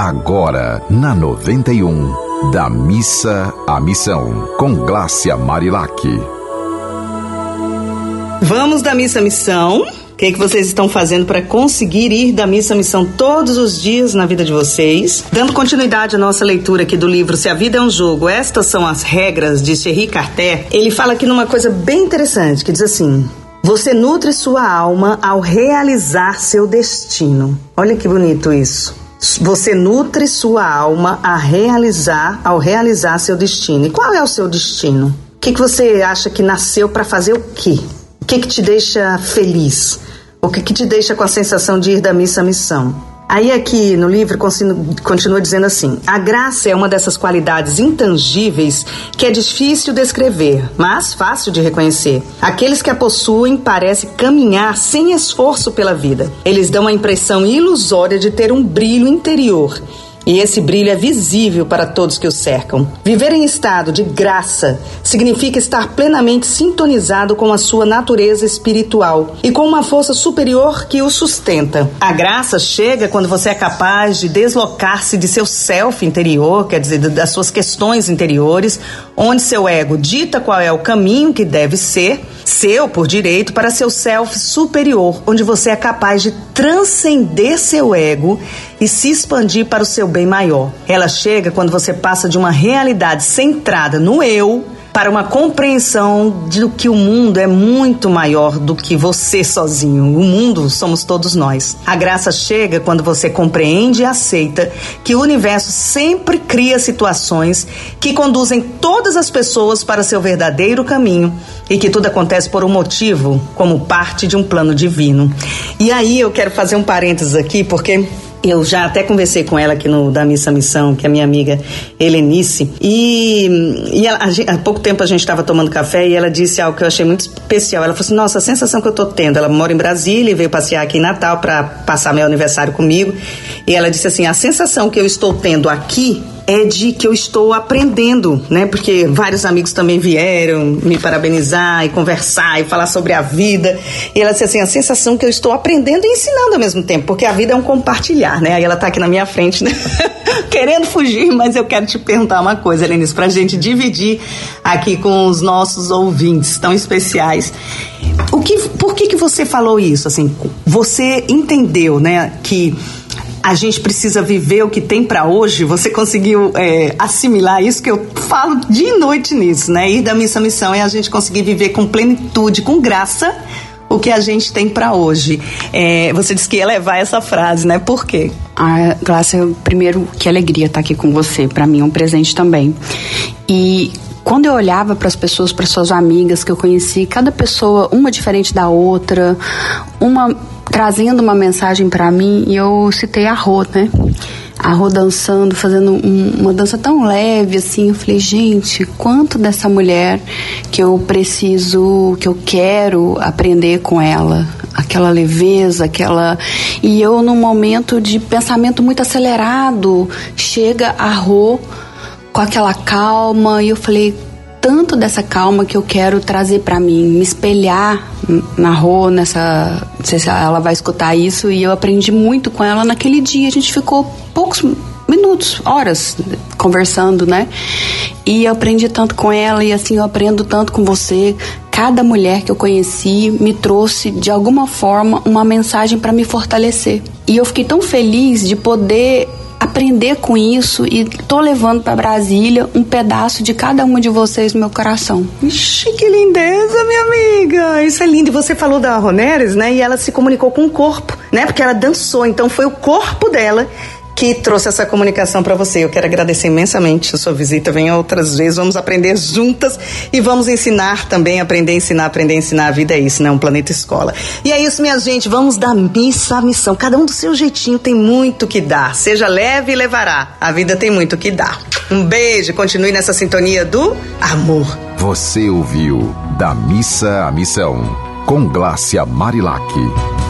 Agora, na 91, da missa à missão, com Glácia Marilac. Vamos da missa à missão. O que, é que vocês estão fazendo para conseguir ir da missa à missão todos os dias na vida de vocês? Dando continuidade à nossa leitura aqui do livro Se a Vida é um Jogo, estas são as regras de Thierry Carter. Ele fala aqui numa coisa bem interessante que diz assim: Você nutre sua alma ao realizar seu destino. Olha que bonito isso. Você nutre sua alma a realizar, ao realizar seu destino. E qual é o seu destino? O que, que você acha que nasceu para fazer o quê? O que, que te deixa feliz? O que, que te deixa com a sensação de ir da missa à missão? Aí aqui no livro continua dizendo assim: a graça é uma dessas qualidades intangíveis que é difícil descrever, mas fácil de reconhecer. Aqueles que a possuem parecem caminhar sem esforço pela vida. Eles dão a impressão ilusória de ter um brilho interior e esse brilho é visível para todos que o cercam. Viver em estado de graça significa estar plenamente sintonizado com a sua natureza espiritual e com uma força superior que o sustenta. A graça chega quando você é capaz de deslocar-se de seu self interior, quer dizer, das suas questões interiores, onde seu ego dita qual é o caminho que deve ser, seu por direito, para seu self superior, onde você é capaz de transcender seu ego e se expandir para o seu bem maior. Ela chega quando você passa de uma realidade centrada no eu para uma compreensão de que o mundo é muito maior do que você sozinho. O mundo somos todos nós. A graça chega quando você compreende e aceita que o universo sempre cria situações que conduzem todas as pessoas para seu verdadeiro caminho e que tudo acontece por um motivo, como parte de um plano divino. E aí eu quero fazer um parênteses aqui, porque eu já até conversei com ela aqui no da Missa Missão, que é minha amiga Helenice, e, e ela, a, há pouco tempo a gente estava tomando café e ela disse algo que eu achei muito especial. Ela falou assim: Nossa, a sensação que eu tô tendo. Ela mora em Brasília e veio passear aqui em Natal para passar meu aniversário comigo. E ela disse assim: A sensação que eu estou tendo aqui é de que eu estou aprendendo, né? Porque vários amigos também vieram me parabenizar e conversar e falar sobre a vida. E ela disse assim: a sensação que eu estou aprendendo e ensinando ao mesmo tempo, porque a vida é um compartilhar, né? Aí ela está aqui na minha frente, né? Querendo fugir, mas eu quero te perguntar uma coisa, Lenice, pra gente dividir aqui com os nossos ouvintes tão especiais. O que, por que que você falou isso? Assim, você entendeu, né, que a gente precisa viver o que tem para hoje. Você conseguiu é, assimilar isso que eu falo dia e noite nisso, né? Ir da missa à missão é a gente conseguir viver com plenitude, com graça, o que a gente tem para hoje. É, você disse que ia levar essa frase, né? Por quê? Ah, Glácia, primeiro, que alegria estar aqui com você. Para mim é um presente também. E quando eu olhava para as pessoas, para suas amigas que eu conheci, cada pessoa, uma diferente da outra, uma trazendo uma mensagem para mim e eu citei a Rô, né? A Rô dançando, fazendo um, uma dança tão leve assim. Eu falei, gente, quanto dessa mulher que eu preciso, que eu quero aprender com ela. Aquela leveza, aquela. E eu, num momento de pensamento muito acelerado, chega a Rô com aquela calma e eu falei, tanto dessa calma que eu quero trazer para mim, me espelhar na rua, nessa. Não sei se ela vai escutar isso, e eu aprendi muito com ela naquele dia. A gente ficou poucos minutos, horas conversando, né? E eu aprendi tanto com ela, e assim eu aprendo tanto com você. Cada mulher que eu conheci me trouxe, de alguma forma, uma mensagem para me fortalecer. E eu fiquei tão feliz de poder aprender com isso e tô levando para Brasília um pedaço de cada uma de vocês no meu coração. Ixi, que lindeza, minha amiga! Isso é lindo. E você falou da Roneres, né? E ela se comunicou com o corpo, né? Porque ela dançou, então foi o corpo dela que trouxe essa comunicação para você. Eu quero agradecer imensamente a sua visita. Venha outras vezes, vamos aprender juntas e vamos ensinar também, aprender ensinar, aprender ensinar. A vida é isso, né? Um planeta escola. E é isso, minha gente. Vamos da missa à missão. Cada um do seu jeitinho tem muito que dar. Seja leve e levará. A vida tem muito que dar. Um beijo. Continue nessa sintonia do amor. Você ouviu Da Missa à Missão com Glácia Marilac.